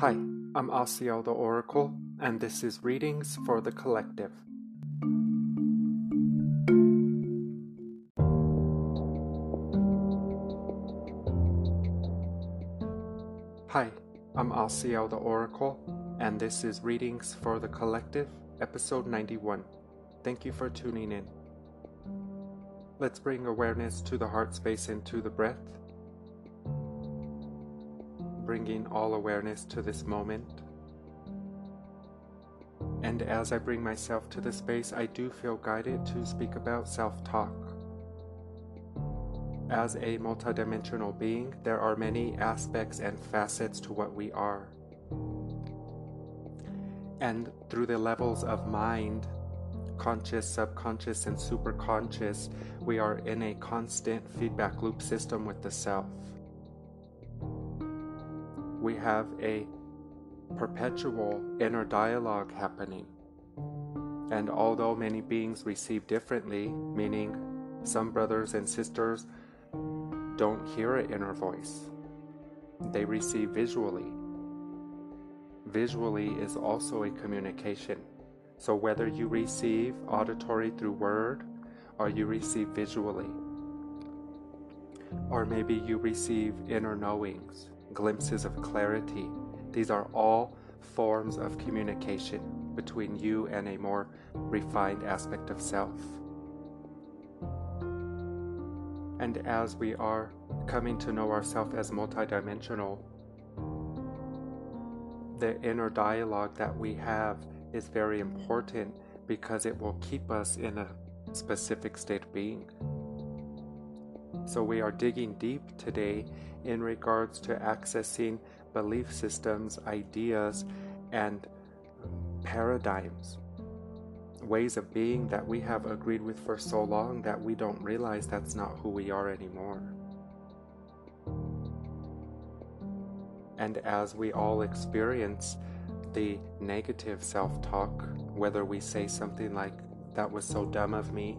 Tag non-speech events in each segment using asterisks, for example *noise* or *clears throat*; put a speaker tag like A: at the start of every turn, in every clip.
A: Hi, I'm Asiel the Oracle, and this is Readings for the Collective. Hi, I'm Asiel the Oracle, and this is Readings for the Collective, episode 91. Thank you for tuning in. Let's bring awareness to the heart space and to the breath bringing all awareness to this moment. And as I bring myself to the space, I do feel guided to speak about self talk. As a multidimensional being, there are many aspects and facets to what we are. And through the levels of mind, conscious, subconscious, and superconscious, we are in a constant feedback loop system with the self we have a perpetual inner dialogue happening. And although many beings receive differently, meaning some brothers and sisters don't hear an inner voice, they receive visually. Visually is also a communication. So whether you receive auditory through word or you receive visually, or maybe you receive inner knowings glimpses of clarity. These are all forms of communication between you and a more refined aspect of self. And as we are coming to know ourselves as multidimensional, the inner dialogue that we have is very important because it will keep us in a specific state of being. So, we are digging deep today in regards to accessing belief systems, ideas, and paradigms, ways of being that we have agreed with for so long that we don't realize that's not who we are anymore. And as we all experience the negative self talk, whether we say something like, that was so dumb of me,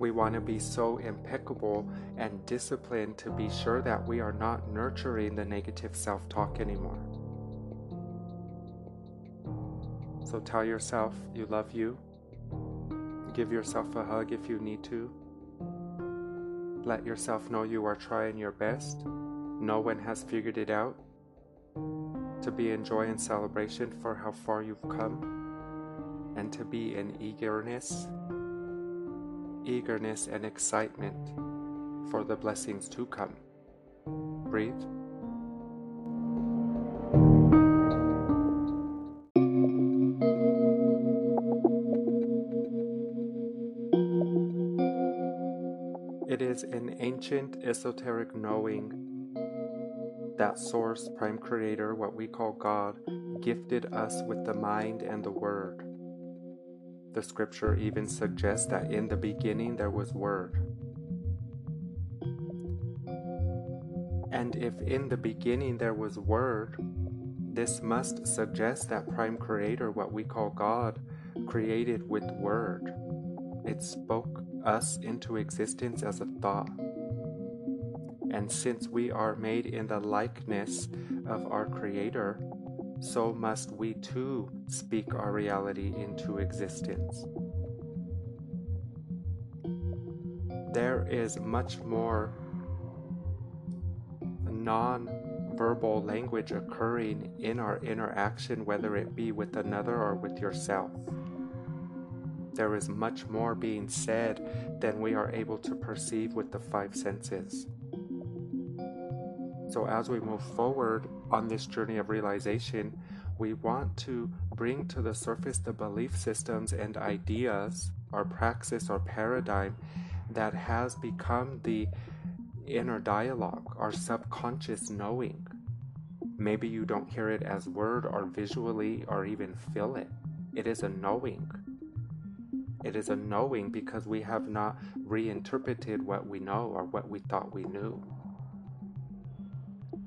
A: we want to be so impeccable and disciplined to be sure that we are not nurturing the negative self talk anymore. So tell yourself you love you. Give yourself a hug if you need to. Let yourself know you are trying your best. No one has figured it out. To be in joy and celebration for how far you've come, and to be in eagerness eagerness and excitement for the blessings to come. Breathe. It is an ancient esoteric knowing that Source, Prime Creator, what we call God, gifted us with the mind and the Word. The scripture even suggests that in the beginning there was Word. And if in the beginning there was Word, this must suggest that Prime Creator, what we call God, created with Word. It spoke us into existence as a thought. And since we are made in the likeness of our Creator, so must we too speak our reality into existence. There is much more non verbal language occurring in our interaction, whether it be with another or with yourself. There is much more being said than we are able to perceive with the five senses. So, as we move forward on this journey of realization, we want to bring to the surface the belief systems and ideas, our praxis, our paradigm that has become the inner dialogue, our subconscious knowing. Maybe you don't hear it as word or visually or even feel it. It is a knowing. It is a knowing because we have not reinterpreted what we know or what we thought we knew.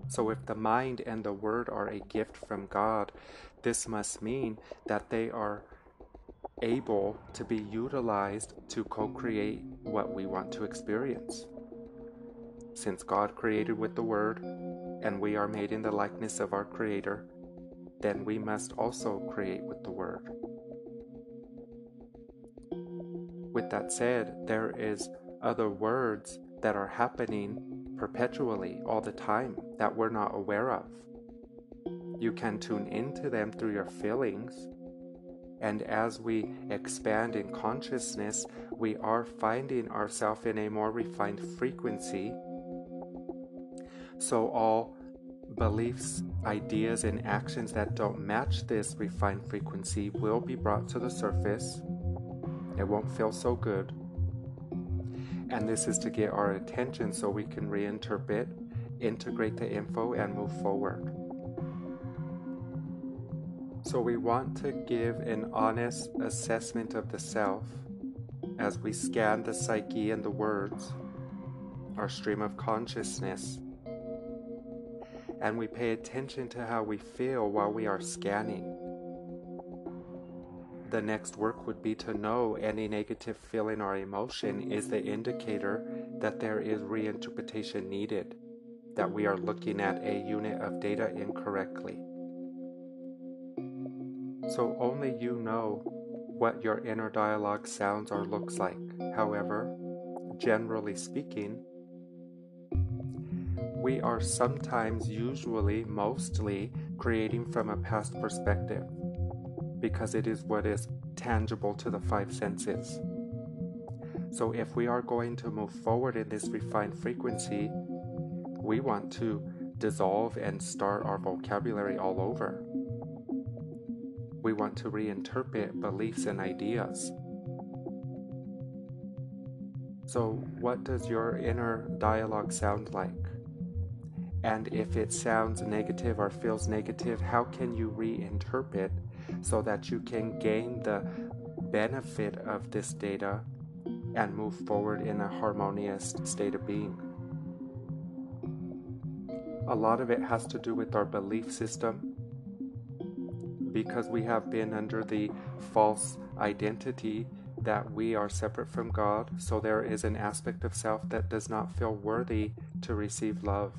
A: So, if the mind and the word are a gift from God, this must mean that they are able to be utilized to co create what we want to experience. Since God created with the word, and we are made in the likeness of our Creator, then we must also create with the Word. With that said, there is other words that are happening perpetually all the time that we're not aware of. You can tune into them through your feelings. And as we expand in consciousness, we are finding ourselves in a more refined frequency. So, all beliefs, ideas, and actions that don't match this refined frequency will be brought to the surface. It won't feel so good. And this is to get our attention so we can reinterpret, integrate the info, and move forward. So, we want to give an honest assessment of the self as we scan the psyche and the words, our stream of consciousness, and we pay attention to how we feel while we are scanning. The next work would be to know any negative feeling or emotion is the indicator that there is reinterpretation needed, that we are looking at a unit of data incorrectly. So only you know what your inner dialogue sounds or looks like. However, generally speaking, we are sometimes, usually, mostly creating from a past perspective because it is what is tangible to the five senses. So, if we are going to move forward in this refined frequency, we want to dissolve and start our vocabulary all over. We want to reinterpret beliefs and ideas. So, what does your inner dialogue sound like? And if it sounds negative or feels negative, how can you reinterpret so that you can gain the benefit of this data and move forward in a harmonious state of being? A lot of it has to do with our belief system because we have been under the false identity that we are separate from God, so there is an aspect of self that does not feel worthy to receive love.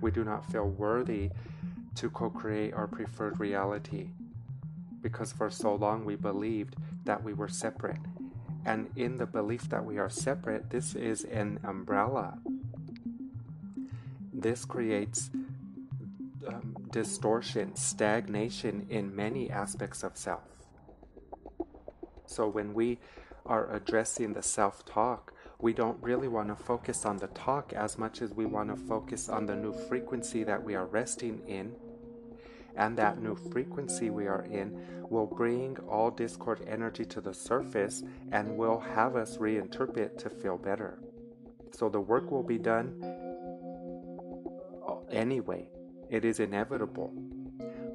A: We do not feel worthy to co create our preferred reality because for so long we believed that we were separate. And in the belief that we are separate, this is an umbrella. This creates um, distortion, stagnation in many aspects of self. So when we are addressing the self talk, we don't really want to focus on the talk as much as we want to focus on the new frequency that we are resting in. And that new frequency we are in will bring all discord energy to the surface and will have us reinterpret to feel better. So the work will be done anyway. It is inevitable.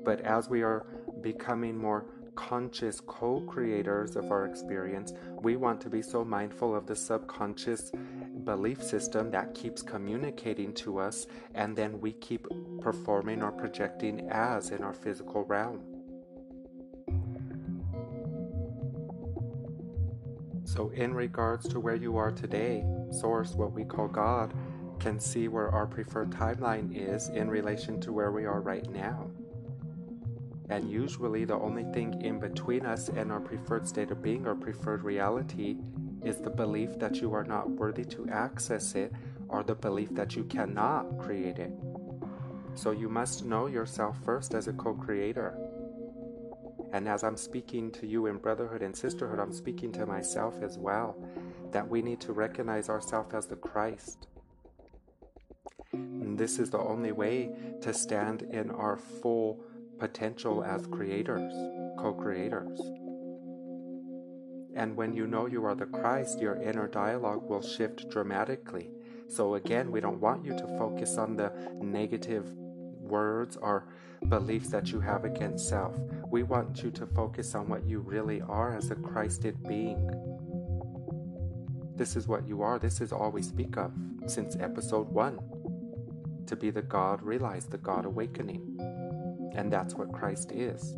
A: But as we are becoming more conscious co creators of our experience, we want to be so mindful of the subconscious belief system that keeps communicating to us, and then we keep performing or projecting as in our physical realm. So, in regards to where you are today, Source, what we call God, can see where our preferred timeline is in relation to where we are right now. And usually, the only thing in between us and our preferred state of being or preferred reality is the belief that you are not worthy to access it or the belief that you cannot create it. So, you must know yourself first as a co creator. And as I'm speaking to you in brotherhood and sisterhood, I'm speaking to myself as well that we need to recognize ourselves as the Christ and this is the only way to stand in our full potential as creators, co creators. And when you know you are the Christ, your inner dialogue will shift dramatically. So, again, we don't want you to focus on the negative words or beliefs that you have against self. We want you to focus on what you really are as a Christed being. This is what you are. This is all we speak of since episode one to be the God realized, the God awakening. And that's what Christ is.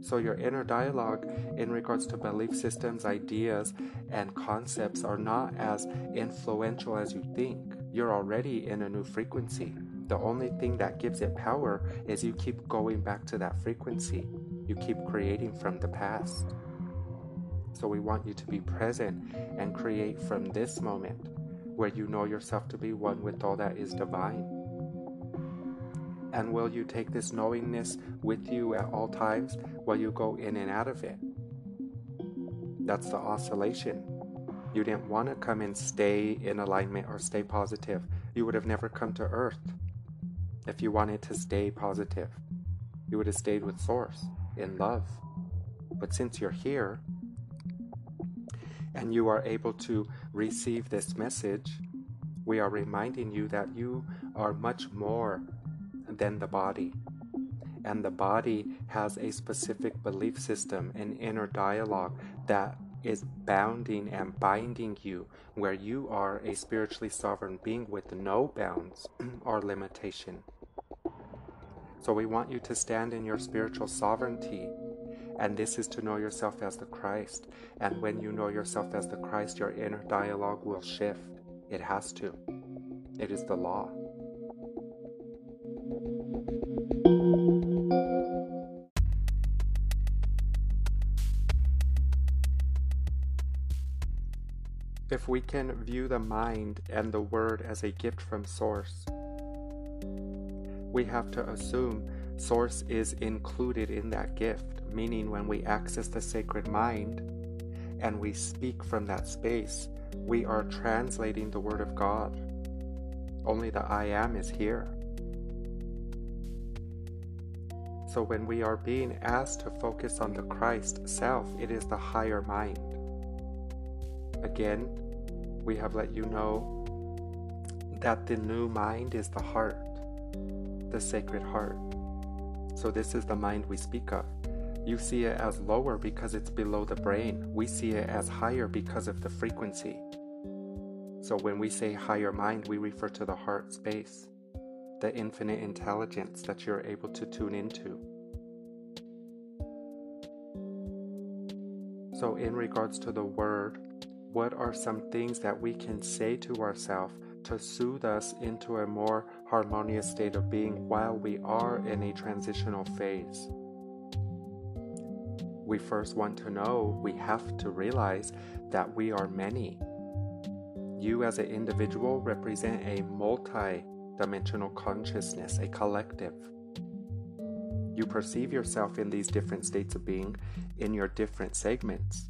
A: So, your inner dialogue in regards to belief systems, ideas, and concepts are not as influential as you think. You're already in a new frequency. The only thing that gives it power is you keep going back to that frequency. You keep creating from the past. So, we want you to be present and create from this moment where you know yourself to be one with all that is divine. And will you take this knowingness with you at all times while you go in and out of it? That's the oscillation. You didn't want to come and stay in alignment or stay positive. You would have never come to Earth if you wanted to stay positive. You would have stayed with Source in love. But since you're here and you are able to receive this message, we are reminding you that you are much more than the body. And the body has a specific belief system, an inner dialogue that is bounding and binding you, where you are a spiritually sovereign being with no bounds *clears throat* or limitation. So we want you to stand in your spiritual sovereignty. And this is to know yourself as the Christ. And when you know yourself as the Christ, your inner dialogue will shift. It has to. It is the law. We can view the mind and the word as a gift from Source, we have to assume Source is included in that gift, meaning when we access the sacred mind and we speak from that space, we are translating the Word of God. Only the I am is here. So when we are being asked to focus on the Christ self, it is the higher mind. Again, we have let you know that the new mind is the heart, the sacred heart. So, this is the mind we speak of. You see it as lower because it's below the brain. We see it as higher because of the frequency. So, when we say higher mind, we refer to the heart space, the infinite intelligence that you're able to tune into. So, in regards to the word, what are some things that we can say to ourselves to soothe us into a more harmonious state of being while we are in a transitional phase? We first want to know, we have to realize that we are many. You, as an individual, represent a multi dimensional consciousness, a collective. You perceive yourself in these different states of being in your different segments.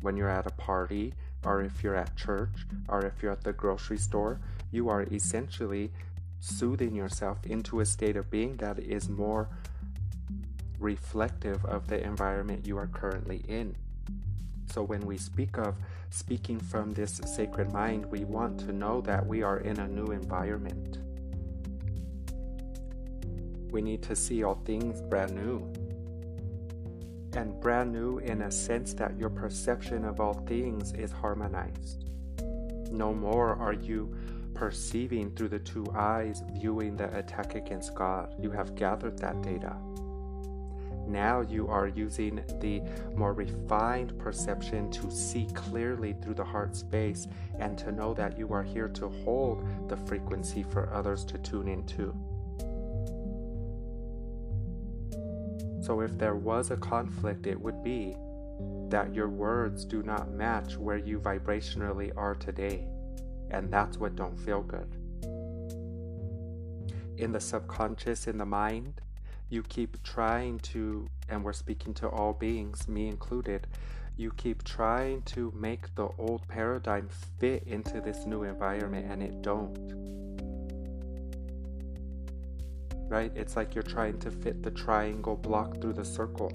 A: When you're at a party, or if you're at church, or if you're at the grocery store, you are essentially soothing yourself into a state of being that is more reflective of the environment you are currently in. So, when we speak of speaking from this sacred mind, we want to know that we are in a new environment. We need to see all things brand new and brand new in a sense that your perception of all things is harmonized. No more are you perceiving through the two eyes, viewing the attack against God. You have gathered that data. Now you are using the more refined perception to see clearly through the heart space and to know that you are here to hold the frequency for others to tune into. So, if there was a conflict, it would be that your words do not match where you vibrationally are today. And that's what don't feel good. In the subconscious, in the mind, you keep trying to, and we're speaking to all beings, me included, you keep trying to make the old paradigm fit into this new environment and it don't right? It's like you're trying to fit the triangle block through the circle.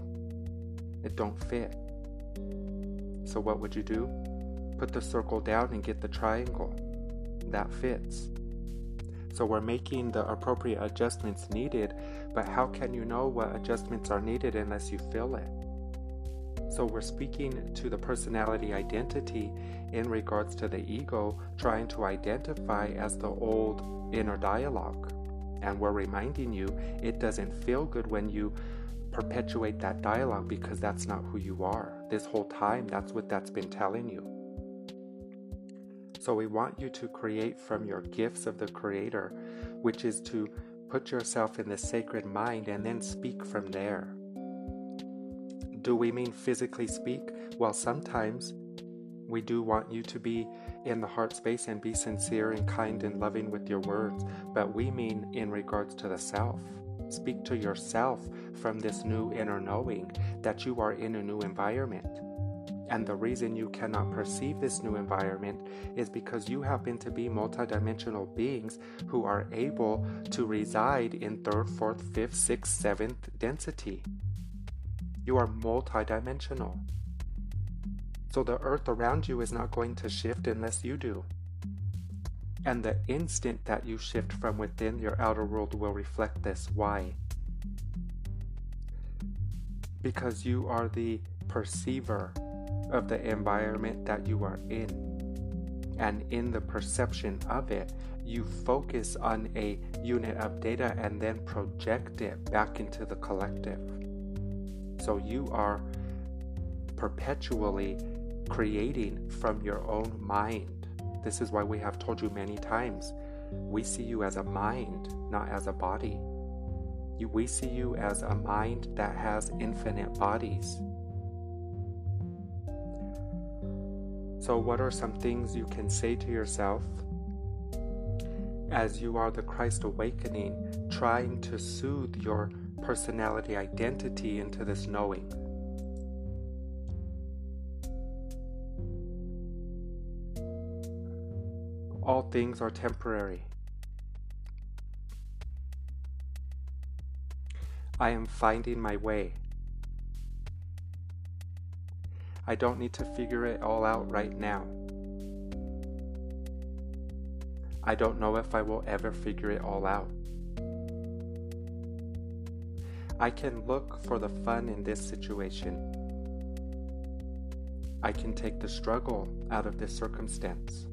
A: It don't fit. So what would you do? Put the circle down and get the triangle. That fits. So we're making the appropriate adjustments needed, but how can you know what adjustments are needed unless you feel it? So we're speaking to the personality identity in regards to the ego, trying to identify as the old inner dialogue. And we're reminding you it doesn't feel good when you perpetuate that dialogue because that's not who you are. This whole time, that's what that's been telling you. So we want you to create from your gifts of the Creator, which is to put yourself in the sacred mind and then speak from there. Do we mean physically speak? Well, sometimes we do want you to be in the heart space and be sincere and kind and loving with your words, but we mean in regards to the self. Speak to yourself from this new inner knowing that you are in a new environment. And the reason you cannot perceive this new environment is because you happen to be multidimensional beings who are able to reside in third, fourth, fifth, sixth, seventh density. You are multidimensional. So the earth around you is not going to shift unless you do. And the instant that you shift from within, your outer world will reflect this. Why? Because you are the perceiver of the environment that you are in. And in the perception of it, you focus on a unit of data and then project it back into the collective. So you are perpetually creating from your own mind this is why we have told you many times we see you as a mind, not as a body. We see you as a mind that has infinite bodies. So, what are some things you can say to yourself as you are the Christ awakening, trying to soothe your personality identity into this knowing? All things are temporary. I am finding my way. I don't need to figure it all out right now. I don't know if I will ever figure it all out. I can look for the fun in this situation. I can take the struggle out of this circumstance.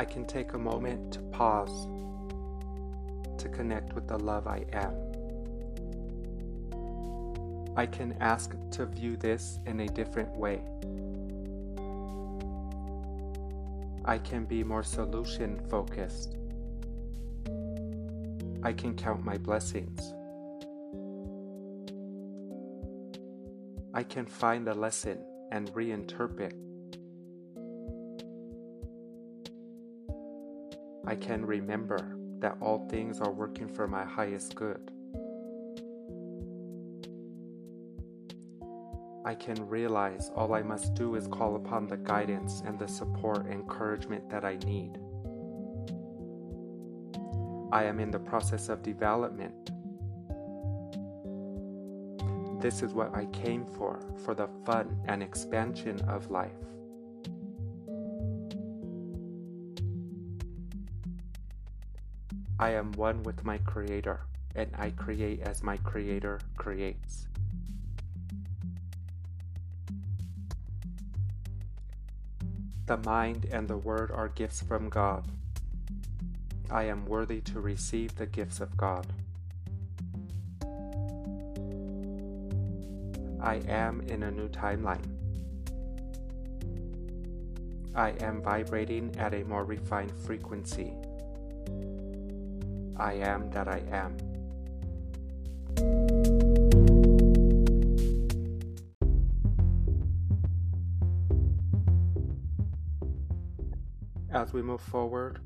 A: I can take a moment to pause to connect with the love I am. I can ask to view this in a different way. I can be more solution focused. I can count my blessings. I can find a lesson and reinterpret I can remember that all things are working for my highest good. I can realize all I must do is call upon the guidance and the support and encouragement that I need. I am in the process of development. This is what I came for, for the fun and expansion of life. I am one with my Creator, and I create as my Creator creates. The mind and the word are gifts from God. I am worthy to receive the gifts of God. I am in a new timeline. I am vibrating at a more refined frequency. I am that I am. As we move forward,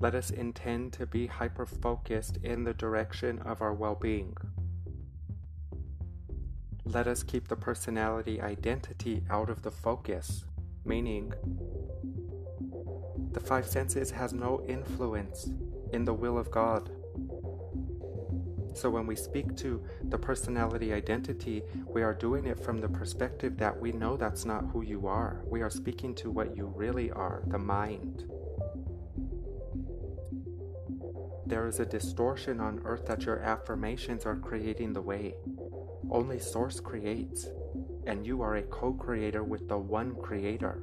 A: let us intend to be hyper focused in the direction of our well being. Let us keep the personality identity out of the focus, meaning the five senses has no influence in the will of God. So when we speak to the personality identity, we are doing it from the perspective that we know that's not who you are. We are speaking to what you really are, the mind. There is a distortion on earth that your affirmations are creating the way. Only Source creates, and you are a co creator with the one creator.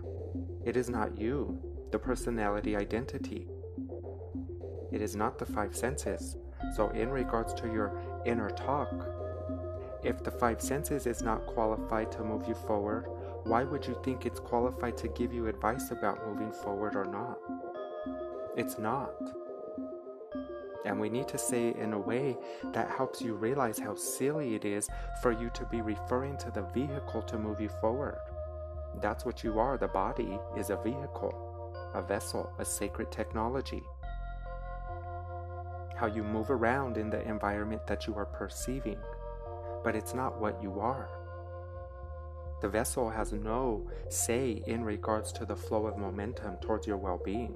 A: It is not you, the personality identity. It is not the five senses. So, in regards to your inner talk. If the five senses is not qualified to move you forward, why would you think it's qualified to give you advice about moving forward or not? It's not. And we need to say it in a way that helps you realize how silly it is for you to be referring to the vehicle to move you forward. That's what you are. The body is a vehicle, a vessel, a sacred technology. How you move around in the environment that you are perceiving, but it's not what you are. The vessel has no say in regards to the flow of momentum towards your well being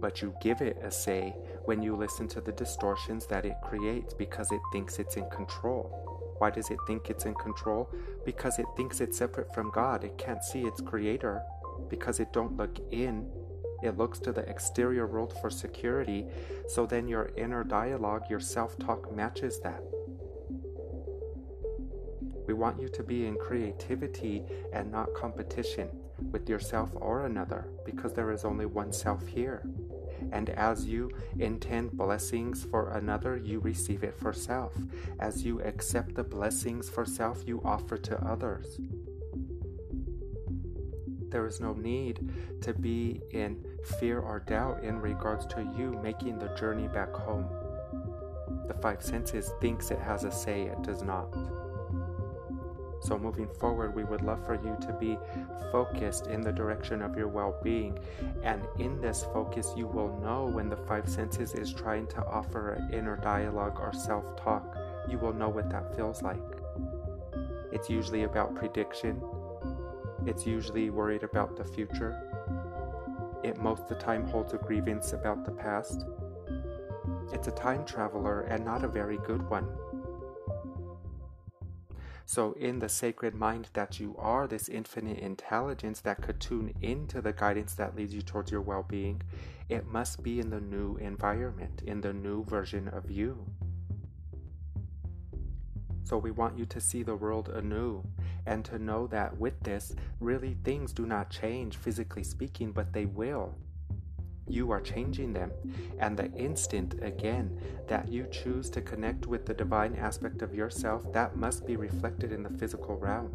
A: but you give it a say when you listen to the distortions that it creates because it thinks it's in control. Why does it think it's in control? Because it thinks it's separate from God. It can't see its creator because it don't look in. It looks to the exterior world for security. So then your inner dialogue, your self-talk matches that. We want you to be in creativity and not competition with yourself or another because there is only one self here. And as you intend blessings for another, you receive it for self. As you accept the blessings for self, you offer to others. There is no need to be in fear or doubt in regards to you making the journey back home. The five senses thinks it has a say, it does not. So, moving forward, we would love for you to be focused in the direction of your well being. And in this focus, you will know when the five senses is trying to offer an inner dialogue or self talk. You will know what that feels like. It's usually about prediction, it's usually worried about the future. It most of the time holds a grievance about the past. It's a time traveler and not a very good one. So, in the sacred mind that you are, this infinite intelligence that could tune into the guidance that leads you towards your well being, it must be in the new environment, in the new version of you. So, we want you to see the world anew and to know that with this, really things do not change physically speaking, but they will you are changing them. And the instant, again, that you choose to connect with the divine aspect of yourself, that must be reflected in the physical realm.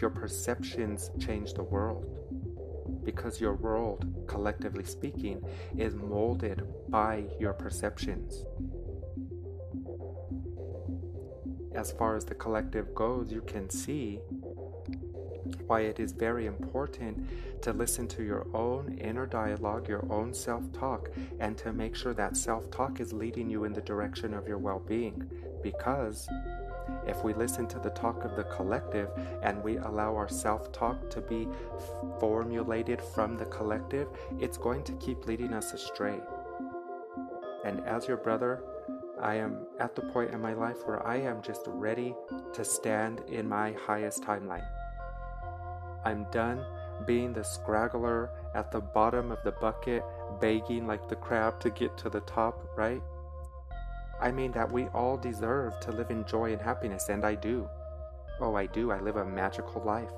A: Your perceptions change the world because your world, collectively speaking, is molded by your perceptions. As far as the collective goes, you can see why it is very important to listen to your own inner dialogue, your own self talk, and to make sure that self talk is leading you in the direction of your well being. Because if we listen to the talk of the collective and we allow our self talk to be formulated from the collective, it's going to keep leading us astray. And as your brother, I am at the point in my life where I am just ready to stand in my highest timeline. I'm done being the scraggler at the bottom of the bucket, begging like the crab to get to the top, right? I mean that we all deserve to live in joy and happiness, and I do. Oh, I do. I live a magical life.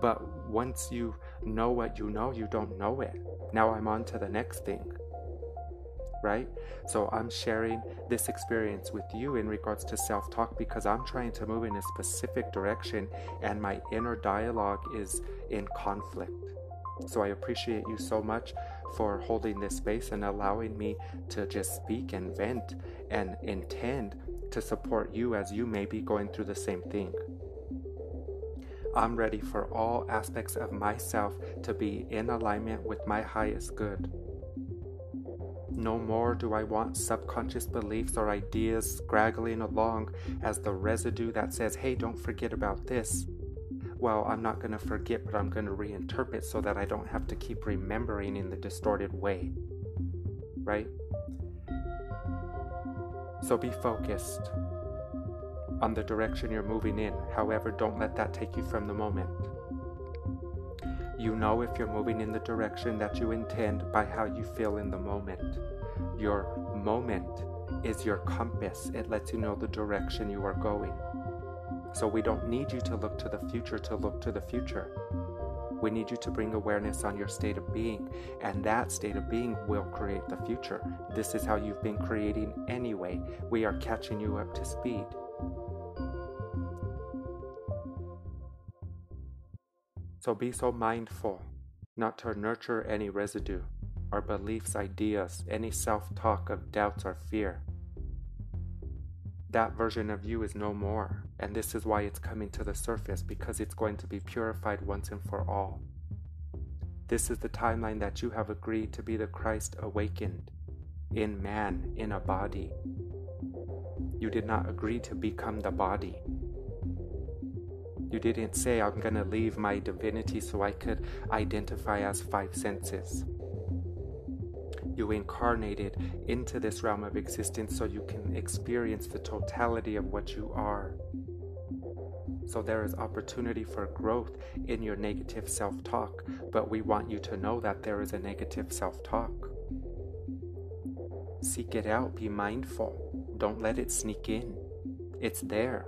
A: But once you know what you know, you don't know it. Now I'm on to the next thing right? So I'm sharing this experience with you in regards to self talk because I'm trying to move in a specific direction and my inner dialogue is in conflict. So I appreciate you so much for holding this space and allowing me to just speak and vent and intend to support you as you may be going through the same thing. I'm ready for all aspects of myself to be in alignment with my highest good. No more do I want subconscious beliefs or ideas scraggling along as the residue that says, hey, don't forget about this. Well, I'm not going to forget, but I'm going to reinterpret so that I don't have to keep remembering in the distorted way. Right? So be focused on the direction you're moving in. However, don't let that take you from the moment. You know if you're moving in the direction that you intend by how you feel in the moment. Your moment is your compass, it lets you know the direction you are going. So we don't need you to look to the future to look to the future. We need you to bring awareness on your state of being, and that state of being will create the future. This is how you've been creating anyway. We are catching you up to speed. So be so mindful not to nurture any residue, our beliefs, ideas, any self talk of doubts or fear. That version of you is no more, and this is why it's coming to the surface because it's going to be purified once and for all. This is the timeline that you have agreed to be the Christ awakened in man, in a body. You did not agree to become the body. You didn't say, I'm to leave my divinity so I could identify as five senses. You incarnated into this realm of existence so you can experience the totality of what you are. So there is opportunity for growth in your negative self talk, but we want you to know that there is a negative self talk. Seek it out, be mindful, don't let it sneak in. It's there.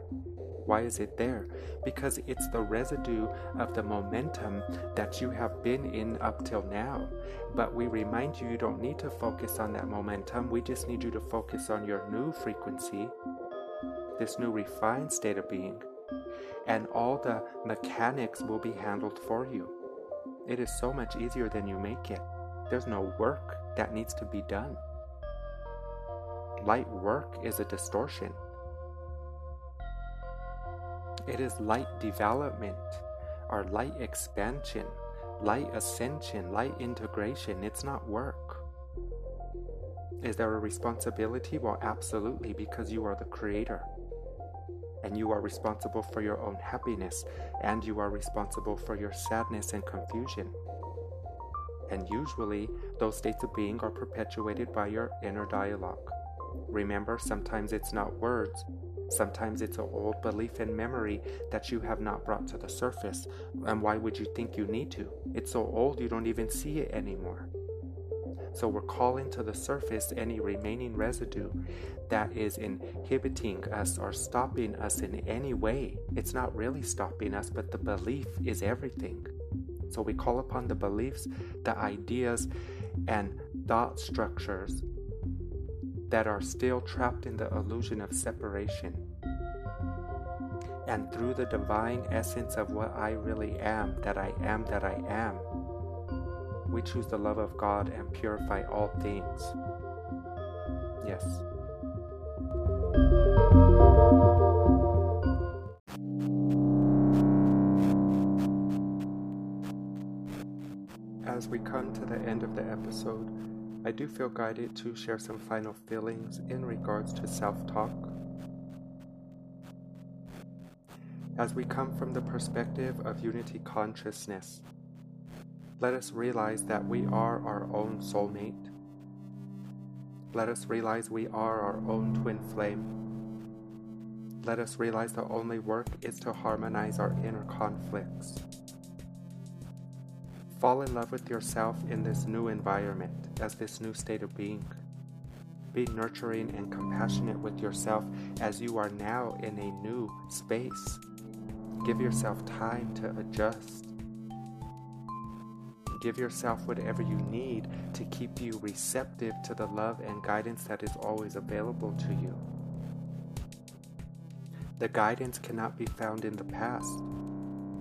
A: Why is it there? Because it's the residue of the momentum that you have been in up till now. But we remind you, you don't need to focus on that momentum. We just need you to focus on your new frequency, this new refined state of being. And all the mechanics will be handled for you. It is so much easier than you make it. There's no work that needs to be done. Light work is a distortion. It is light development or light expansion, light ascension, light integration. It's not work. Is there a responsibility? Well, absolutely, because you are the creator. And you are responsible for your own happiness, and you are responsible for your sadness and confusion. And usually, those states of being are perpetuated by your inner dialogue. Remember, sometimes it's not words, Sometimes it's an old belief and memory that you have not brought to the surface. And why would you think you need to? It's so old you don't even see it anymore. So we're calling to the surface any remaining residue that is inhibiting us or stopping us in any way. It's not really stopping us, but the belief is everything. So we call upon the beliefs, the ideas, and thought structures that are still trapped in the illusion of separation. And through the divine essence of what I really am, that I am, that I am, we choose the love of God and purify all things. Yes. As we come to the end of the episode, I do feel guided to share some final feelings in regards to self talk. As we come from the perspective of unity consciousness, let us realize that we are our own soulmate. Let us realize we are our own twin flame. Let us realize the only work is to harmonize our inner conflicts. Fall in love with yourself in this new environment, as this new state of being. Be nurturing and compassionate with yourself as you are now in a new space. Give yourself time to adjust. Give yourself whatever you need to keep you receptive to the love and guidance that is always available to you. The guidance cannot be found in the past.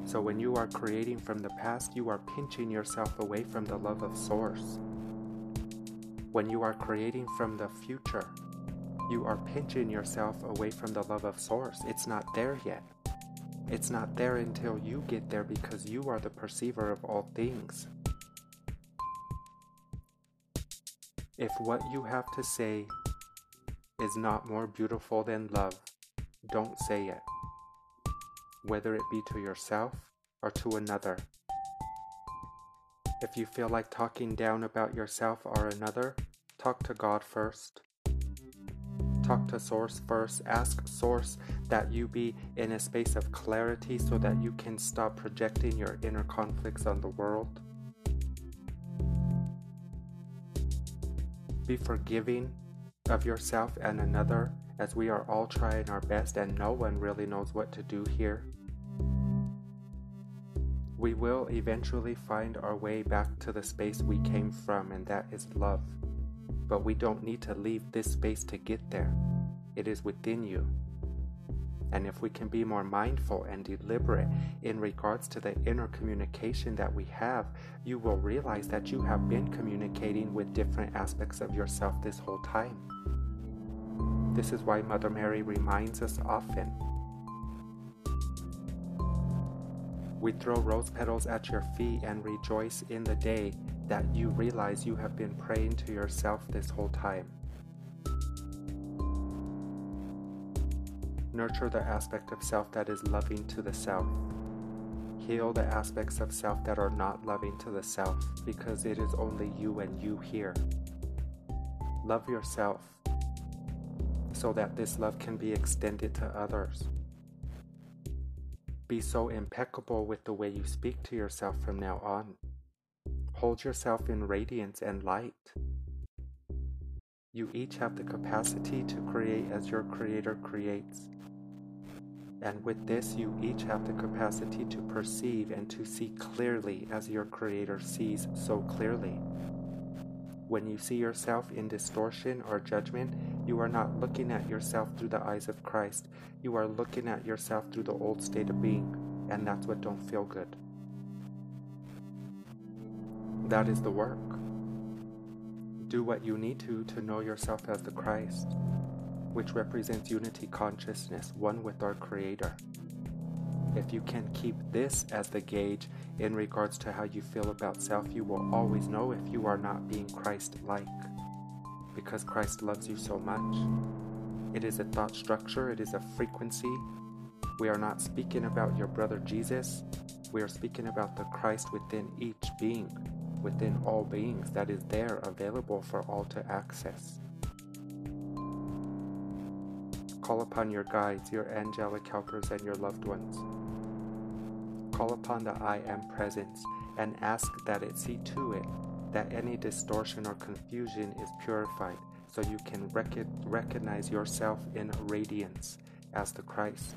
A: So when you are creating from the past, you are pinching yourself away from the love of Source. When you are creating from the future, you are pinching yourself away from the love of Source. It's not there yet. It's not there until you get there because you are the perceiver of all things. If what you have to say is not more beautiful than love, don't say it whether it be to yourself or to another. If you feel like talking down about yourself or another, talk to God first. Talk to Source first. Ask Source that you be in a space of clarity so that you can stop projecting your inner conflicts on the world. Be forgiving of yourself and another as we are all trying our best and no one really knows what to do here. We will eventually find our way back to the space we came from, and that is love. But we don't need to leave this space to get there, it is within you. And if we can be more mindful and deliberate in regards to the inner communication that we have, you will realize that you have been communicating with different aspects of yourself this whole time. This is why Mother Mary reminds us often. We throw rose petals at your feet and rejoice in the day that you realize you have been praying to yourself this whole time. Nurture the aspect of self that is loving to the self. Heal the aspects of self that are not loving to the self because it is only you and you here. Love yourself so that this love can be extended to others. Be so impeccable with the way you speak to yourself from now on. Hold yourself in radiance and light. You each have the capacity to create as your Creator creates. And with this, you each have the capacity to perceive and to see clearly as your Creator sees so clearly. When you see yourself in distortion or judgment, you are not looking at yourself through the eyes of Christ. You are looking at yourself through the old state of being, and that's what don't feel good. That is the work. Do what you need to to know yourself as the Christ which represents unity consciousness, one with our Creator. If you can keep this as the gauge in regards to how you feel about self, you will always know if you are not being Christ like. Because Christ loves you so much. It is a thought structure, it is a frequency. We are not speaking about your brother Jesus, we are speaking about the Christ within each being, within all beings that is there available for all to access. Call upon your guides, your angelic helpers, and your loved ones. Call upon the I Am Presence and ask that it see to it that any distortion or confusion is purified so you can rec- recognize yourself in radiance as the Christ.